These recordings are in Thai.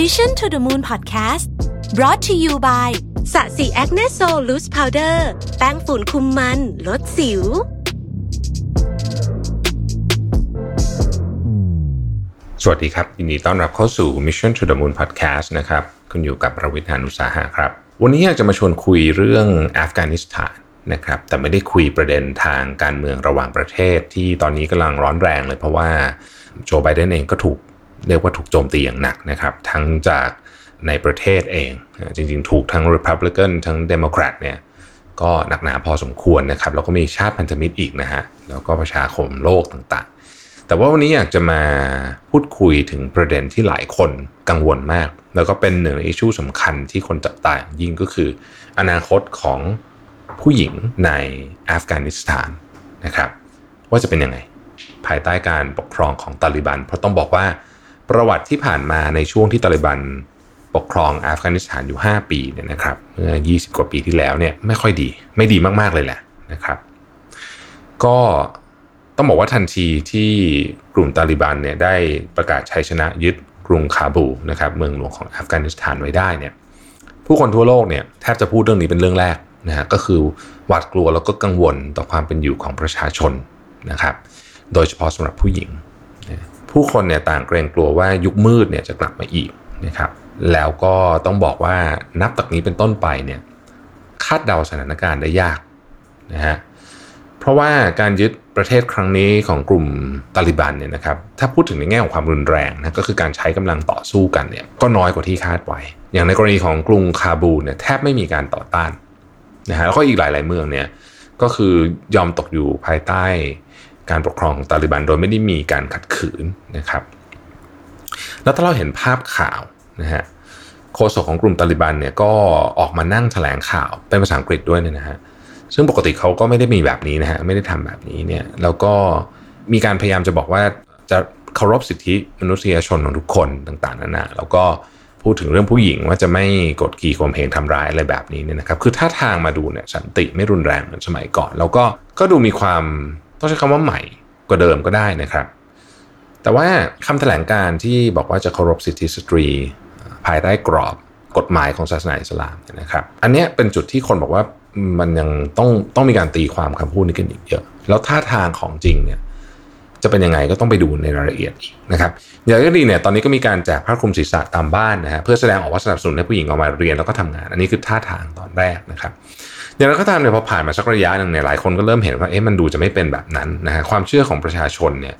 Mission to the Moon Podcast brought to you by sasi Acne Sol Loose Powder แป้งฝุ่นคุมมัน ลดสิว สวัสดีครับ ยินดีต้อนรับเข้าสู่ Mission to the Moon Podcast นะครับ คุณอยู่กับผมรวิศ หาญอุตสาหะครับ วันนี้อยากจะมาชวนคุยเรื่องอัฟกานิสถานนะครับ แต่ไม่ได้คุยประเด็นทางการเมืองระหว่างประเทศที่ตอนนี้กำลังร้อนแรงเลยเพราะว่าโจไบเดนเองก็ถูก เรียกว่าถูกโจมตีอย่างหนักนะครับ ทั้งจากในประเทศเอง จริงๆ ถูกทั้ง Republican ทั้ง Democrat เนี่ยก็หนักหนาพอสมควรนะครับ แล้วก็มีชาติพันธมิตรอีกนะฮะ แล้วก็ประชาคมโลกต่างๆ แต่ว่าวันนี้อยากจะมาพูดคุยถึงประเด็นที่หลายคนกังวลมาก แล้วก็เป็นหนึ่งในอิชชูสำคัญที่คนจับตายิ่งก็คือ อนาคตของผู้หญิงในอัฟกานิสถานนะครับ ว่าจะเป็นยังไง ภายใต้การปกครองของตาลิบัน เพราะต้องบอกว่า ประวัติที่ผ่านมาในช่วงที่ตาลิบันปกครองอัฟกานิสถานอยู่ 5 ปีเนี่ยนะครับเมื่อ 20 กว่าปีที่แล้วเนี่ยไม่ค่อยดีไม่ดีมาก ๆ เลยแหละนะครับ ก็ต้องบอกว่าทันทีที่กลุ่มตาลิบันเนี่ยได้ประกาศชัยชนะยึดกรุงคาบูนะครับเมืองหลวงของอัฟกานิสถานไว้ได้เนี่ยผู้คนทั่วโลกเนี่ยแทบจะพูดเรื่องนี้เป็นเรื่องแรกนะฮะก็คือหวาดกลัวแล้วก็กังวลต่อความเป็นอยู่ของประชาชนนะครับ โดยเฉพาะสำหรับผู้หญิง ผู้คนเนี่ยต่างเกรงกลัวว่ายุคมืดเนี่ยจะกลับมาอีกนะครับ แล้วก็ต้องบอกว่านับจากนี้เป็นต้นไปเนี่ยคาดเดาสถานการณ์ได้ยากนะฮะเพราะว่าการยึดประเทศครั้งนี้ของกลุ่มตาลิบันเนี่ยนะครับถ้าพูดถึงในแง่ของความรุนแรงนะก็คือการใช้กำลังต่อสู้กันเนี่ยก็น้อยกว่าที่คาดไว้ อย่างในกรณีของกรุงคาบูเนี่ยแทบไม่มีการต่อต้านนะฮะแล้วก็อีกหลาย ๆ เมืองเนี่ยก็คือยอมตกอยู่ภายใต้ การปกครองของตาลิบันโดยไม่ได้มีการขัดขืนนะครับ แล้วถ้าเราเห็นภาพข่าวนะฮะโฆษกของกลุ่มตาลิบันเนี่ยก็ออกมานั่งแถลงข่าวเป็นภาษาอังกฤษด้วยเนี่ยนะฮะซึ่งปกติเขาก็ไม่ได้มีแบบนี้นะฮะไม่ได้ทำแบบนี้เนี่ยแล้วก็มีการพยายามจะบอกว่าจะเคารพสิทธิมนุษยชนของทุกคนต่างๆนานาแล้วก็พูดถึงเรื่องผู้หญิงว่าจะไม่กดขี่ข่มเหงทำร้ายอะไรแบบนี้เนี่ยนะครับ คือถ้าทางมาดูเนี่ยสันติไม่รุนแรงเหมือนสมัยก่อน แล้วก็ก็ดูมีความ ต้องใช้คำว่าใหม่กว่าเดิมก็ได้นะครับ แต่ว่าคำแถลงการที่บอกว่าจะเคารพสิทธิสตรี ภายใต้กรอบกฎหมายของศาสนาอิสลามนะครับ อันนี้เป็นจุดที่คนบอกว่ามันยังต้องต้องมีการตีความคำพูดนี้กันอีกเยอะ แล้วท่าทางของจริงเนี่ยจะเป็นยังไงก็ต้องไปดูในรายละเอียดอีกนะครับ อย่างก็ดีเนี่ยตอนนี้ก็มีการแจกผ้าคลุมศีรษะตามบ้านนะฮะเพื่อแสดงออกว่าสนับสนุนให้ผู้หญิงออกมาเรียนแล้วก็ทำงาน อันนี้คือท่าทางตอนแรกนะครับ อย่างไรก็ตามเนี่ยพอผ่านมาสักระยะหนึ่งเนี่ยหลายคนก็เริ่มเห็นว่าเอ๊ะมันดูจะไม่เป็นแบบนั้นนะฮะความเชื่อของประชาชนเนี่ย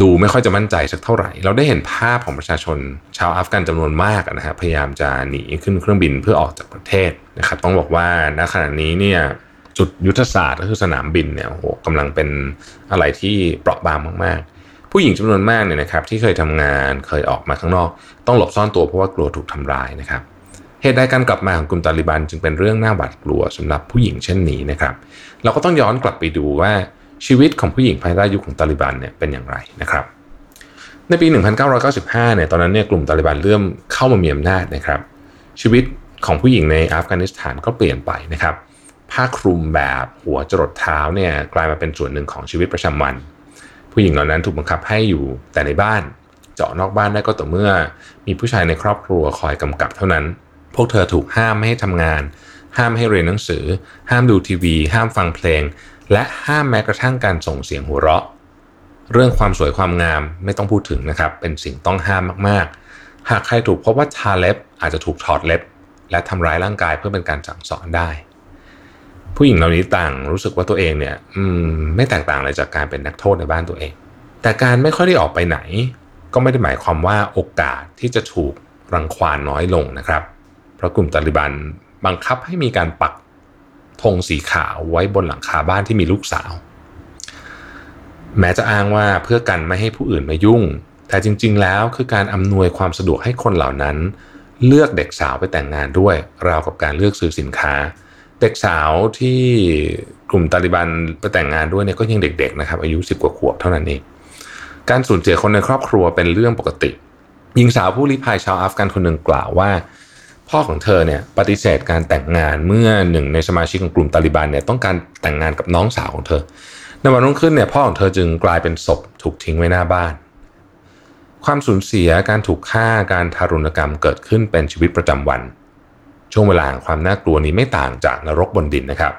ดูไม่ค่อยจะมั่นใจสักเท่าไหร่ เราได้เห็นภาพของประชาชนชาวอัฟกันจำนวนมากนะฮะพยายามจะหนีขึ้นเครื่องบินเพื่อออกจากประเทศนะครับต้องบอกว่าณขณะนี้เนี่ยจุดยุทธศาสตร์ก็คือสนามบินเนี่ยโอ้โหกำลังเป็นอะไรที่เปราะบางมากๆ ผู้หญิงจำนวนมากเนี่ยนะครับที่เคยทำงานเคยออกมาข้างนอก ต้องหลบซ่อนตัวเพราะว่ากลัวถูกทำร้ายนะครับ เหตุใดการกลับมาของกลุ่มตาลิบันจึงเป็นเรื่องน่าหวาดกลัวสำหรับผู้หญิงเช่นนี้นะครับ เราก็ต้องย้อนกลับไปดูว่าชีวิตของผู้หญิงภายใต้ยุคของตาลิบันเนี่ยเป็นอย่างไรนะครับ ในปี 1995 เนี่ยตอนนั้นเนี่ยกลุ่มตาลิบันเริ่มเข้ามามีอำนาจนะครับ ชีวิตของผู้หญิงในอัฟกานิสถานก็เปลี่ยนไปนะครับผ้าคลุมแบบหัวจรดเท้าเนี่ยกลายมาเป็นส่วนหนึ่งของชีวิตประจำวัน ผู้หญิงเหล่านั้นถูกบังคับให้อยู่แต่ในบ้าน เจาะนอกบ้านได้ก็ต่อเมื่อ มีผู้ชายในครอบครัวคอยกำกับเท่านั้น พวกเธอถูกห้ามไม่ให้ทำงาน ห้ามให้เรียนหนังสือ ห้ามดูทีวี ห้ามฟังเพลง และห้ามแม้กระทั่งการส่งเสียงหัวเราะ เรื่องความสวยความงามไม่ต้องพูดถึงนะครับ เป็นสิ่งต้องห้ามมากๆ หากใครถูกพบว่าทาเล็บอาจจะถูกถอดเล็บ และทำร้ายร่างกายเพื่อเป็นการสั่งสอนได้ ผู้หญิงเหล่านี้ต่างรู้สึกว่าตัวเองเนี่ยไม่แตกต่างเลยจากการเป็นนักโทษในบ้านตัวเอง แต่การไม่ค่อยได้ออกไปไหน ก็ไม่ได้หมายความว่าโอกาสที่จะถูกรังควานน้อยลงนะครับ ราะกลุ่มตาลิบันบังคับให้มีการปักธงสีขาวไว้บนหลังคาบ้านที่มีลูกสาว แม้จะอ้างว่าเพื่อกันไม่ให้ผู้อื่นมายุ่ง แต่จริง ๆ แล้วคือการอำนวยความสะดวกให้คนเหล่านั้น เลือกเด็กสาวไปแต่งงานด้วย ราวกับการเลือกซื้อสินค้า เด็กสาวที่กลุ่มตาลิบันไปแต่งงานด้วยเนี่ยก็ยังเด็ก ๆ นะครับ อายุสิบกว่าขวบเท่านั้นเองการสูญเสียคนในครอบครัวเป็นเรื่องปกติหญิงสาวผู้ลี้ภัยชาวอัฟกันคนหนึ่งกล่าวว่า พ่อของเธอเนี่ยปฏิเสธการแต่งงานเมื่อหนึ่งในสมาชิกของกลุ่มตาลิบันเนี่ยต้องการแต่งงานกับน้องสาวของเธอ ในวันรุ่งขึ้นเนี่ยพ่อของเธอจึงกลายเป็นศพถูกทิ้งไว้หน้าบ้าน ความสูญเสียการถูกฆ่าการทารุณกรรมเกิดขึ้นเป็นชีวิตประจำวัน ช่วงเวลาความน่ากลัวนี้ไม่ต่างจากนรกบนดินนะครับ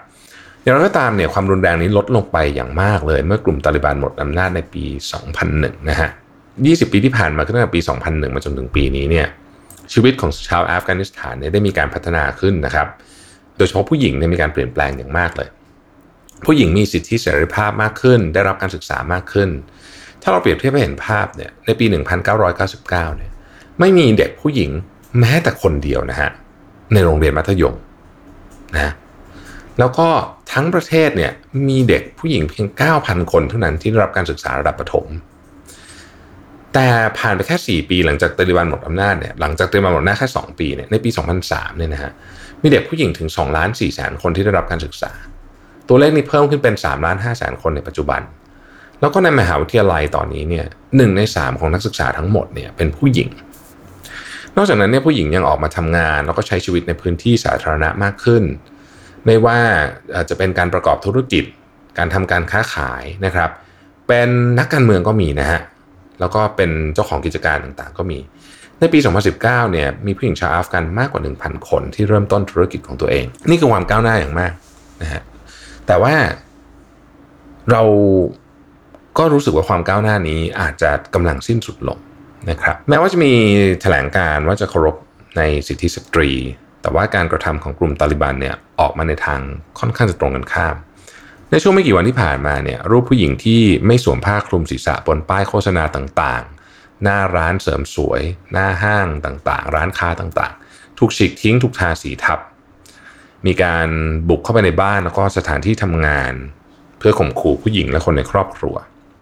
อย่างไรก็ตามเนี่ยความรุนแรงนี้ลดลงไปอย่างมากเลย เมื่อกลุ่มตาลิบันหมดอำนาจในปี 2001 นะฮะ 20 ปีที่ผ่านมาตั้งแต่ปี 2001 มาจนถึงปีนี้เนี่ย ชีวิตของชาวอัฟกานิสถานเนี่ยได้มีการพัฒนาขึ้นนะครับ โดยเฉพาะผู้หญิงเนี่ยมีการเปลี่ยนแปลงอย่างมากเลย ผู้หญิงมีสิทธิเสรีภาพมากขึ้น ได้รับการศึกษามากขึ้น ถ้าเราเปรียบเทียบให้เห็นภาพเนี่ยในปี 1999 เนี่ยไม่มีเด็กผู้หญิงแม้แต่คนเดียวนะฮะในโรงเรียนมัธยมนะแล้วก็ทั้งประเทศเนี่ยมีเด็กผู้หญิงเพียง 9,000 คนเท่านั้นที่ได้รับการศึกษาระดับประถม แต่ผ่านไปแค่ 4 ปีหลังจากตาลิบันหมดอำนาจเนี่ยหลังจากตาลิบันหมดอำนาจแค่ 2 ปีเนี่ยในปี 2003เนี่ยนะฮะมีเด็กผู้หญิงถึง2ล้าน4แสนคนที่ได้รับการศึกษา ตัวเลขนี้เพิ่มขึ้นเป็น3ล้าน5แสนคนในปัจจุบัน แล้วก็ในมหาวิทยาลัยตอนนี้เนี่ยหนึ่งใน 3 ของนักศึกษาทั้งหมดเนี่ยเป็นผู้หญิง นอกจากนั้นเนี่ยผู้หญิงยังออกมาทำงาน แล้วก็ใช้ชีวิตในพื้นที่สาธารณะมากขึ้น ไม่ว่าจะเป็นการประกอบธุรกิจ การทำการค้าขายนะครับ เป็นนักการเมืองก็มีนะฮะ แล้วก็เป็นเจ้าของกิจการต่างๆ ก็มี ในปี 2019 เนี่ยมีผู้หญิงชาวอัฟกันมากกว่า 1,000 คนที่เริ่มต้นธุรกิจของตัวเอง นี่คือความก้าวหน้าอย่างมากนะฮะแต่ว่าเราก็รู้สึกว่าความก้าวหน้านี้อาจจะกำลังสิ้นสุดลงนะครับแม้ว่าจะมีแถลงการว่าจะเคารพในสิทธิสตรี แต่ว่าการกระทำของกลุ่มตาลิบันเนี่ยออกมาในทางค่อนข้างจะตรงกันข้าม ในช่วงไม่กี่วันที่ผ่านมาเนี่ยรูปผู้หญิงที่ไม่สวมผ้าคลุมศีรษะบนป้ายโฆษณาต่างๆ หน้าร้านเสริมสวย หน้าห้างต่างๆ ร้านค้าต่างๆ ถูกฉีกทิ้งถูกทาสีทับ มีการบุกเข้าไปในบ้านแล้วก็สถานที่ทำงาน เพื่อข่มขู่ผู้หญิงและคนในครอบครัว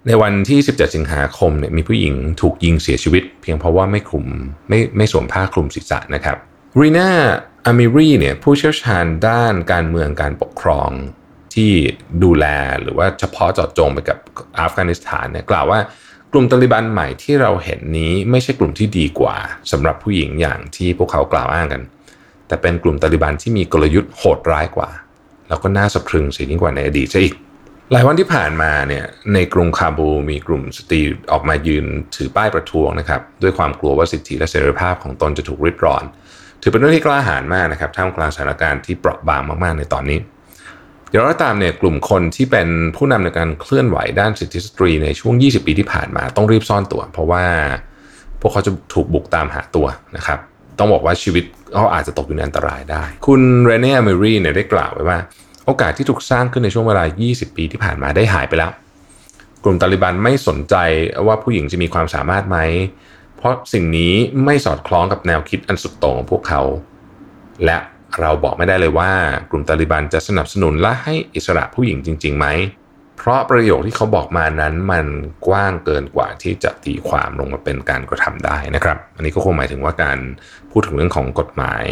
ในวันที่ 17 สิงหาคมเนี่ยมีผู้หญิงถูกยิงเสียชีวิต เพียงเพราะว่าไม่คลุมไม่ไม่สวมผ้าคลุมศีรษะนะครับรีนาอามิรีเนี่ยผู้เชี่ยวชาญด้านการเมืองการปกครอง ที่ดูแลหรือว่าเฉพาะเจาะจงไปกับอัฟกานิสถานเนี่ยกล่าวว่ากลุ่มตาลิบันใหม่ที่เราเห็นนี้ไม่ใช่กลุ่มที่ดีกว่าสำหรับผู้หญิงอย่างที่พวกเขากล่าวอ้างกัน แต่เป็นกลุ่มตาลิบันที่มีกลยุทธ์โหดร้ายกว่า แล้วก็น่าสะพรึงสียิ่งกว่าในอดีตซะอีกหลายวันที่ผ่านมาเนี่ยในกรุงคาบูมีกลุ่มสตรีออกมายืนถือป้ายประท้วงนะครับด้วยความกลัวว่าสิทธิและเสรีภาพของตนจะถูกริดรอน ถือเป็นเรื่องที่กล้าหาญมากนะครับท่ามกลางสถานการณ์ที่เปราะบางมากๆในตอนนี้ เดี๋ยวเราตามเนี่ยกลุ่มคนที่เป็นผู้นำในการเคลื่อนไหวด้านสิทธิสตรีในช่วง 20 ปีที่ผ่านมาต้องรีบซ่อนตัว เพราะว่าพวกเขาจะถูกบุกตามหาตัวนะครับ ต้องบอกว่าชีวิตเขาอาจจะตกอยู่ในอันตรายได้ คุณเรเน่เมรีเนี่ยได้กล่าวไว้ว่า โอกาสที่ถูกสร้างขึ้นในช่วงเวลา 20 ปีที่ผ่านมาได้หายไปแล้ว กลุ่มตาลิบันไม่สนใจว่าผู้หญิงจะมีความสามารถไหม เพราะสิ่งนี้ไม่สอดคล้องกับแนวคิดอันสุดโต่งของพวกเขา และ เราบอกไม่ได้เลยว่ากลุ่มตาลิบันจะสนับสนุนและให้อิสระผู้หญิงจริงๆไหม เพราะประโยคที่เขาบอกมานั้นมันกว้างเกินกว่าที่จะตีความลงมาเป็นการกระทำได้นะครับ อันนี้ก็คงหมายถึงว่าการพูดถึงเรื่องของกฎหมาย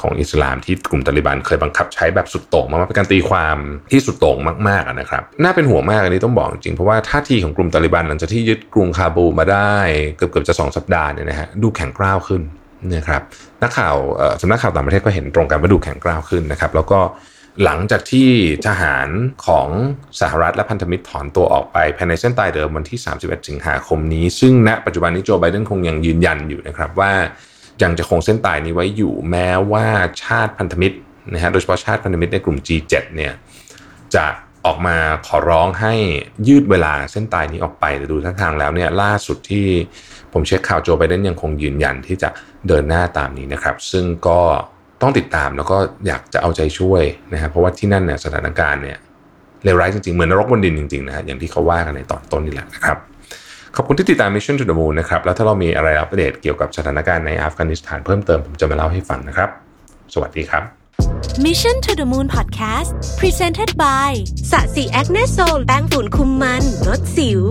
ของอิสลามที่กลุ่มตาลิบันเคยบังคับใช้แบบสุดโต่งมาเป็นการตีความที่สุดโต่งมากๆนะครับ น่าเป็นห่วงมากอันนี้ต้องบอกจริงเพราะว่าท่าทีของกลุ่มตาลิบันหลังจากที่ยึดกรุงคาบูมาได้เกือบเกือบจะสองสัปดาห์เนี่ยนะฮะดูแข็งกร้าวขึ้น นะครับนักข่าวสำนักข่าวต่างประเทศก็เห็นตรงกันว่าดูแข็งกร้าวขึ้นนะครับ แล้วก็หลังจากที่ทหารของสหรัฐและพันธมิตรถอนตัวออกไปภายในเส้นตายเดิมวันที่ 31 สิงหาคมนี้ ซึ่งณปัจจุบันนี้โจไบเดนคงยังยืนยันอยู่นะครับว่ายังจะคงเส้นตายนี้ไว้อยู่แม้ว่าชาติพันธมิตรนะฮะโดยเฉพาะชาติพันธมิตรในกลุ่ม G7 เนี่ยจะออกมาขอร้องให้ยืดเวลาเส้นตายนี้ออกไปแต่ดูท่าทางแล้วเนี่ยล่าสุดที่ผมเช็คข่าวโจไบเดนยังคงยืนยันที่จะ เดินหน้าตามนี้นะครับ ซึ่งก็ต้องติดตามแล้วก็อยากจะเอาใจช่วยนะครับเพราะว่าที่นั่นเนี่ยสถานการณ์เนี่ยเลวร้ายจริงๆ เหมือนนรกบนดินจริงๆนะฮะอย่างที่เขาว่ากันในตอนต้นนี่แหละนะครับ ขอบคุณที่ติดตาม Mission to the Moon นะครับ แล้วถ้าเรามีอะไรอัปเดตเกี่ยวกับสถานการณ์ในอัฟกานิสถานเพิ่มเติมผมจะมาเล่าให้ฟังนะครับ สวัสดีครับ Mission to the Moon Podcast Presented by sasi Acne Sol แป้งฝุ่นคุมมันลดสิว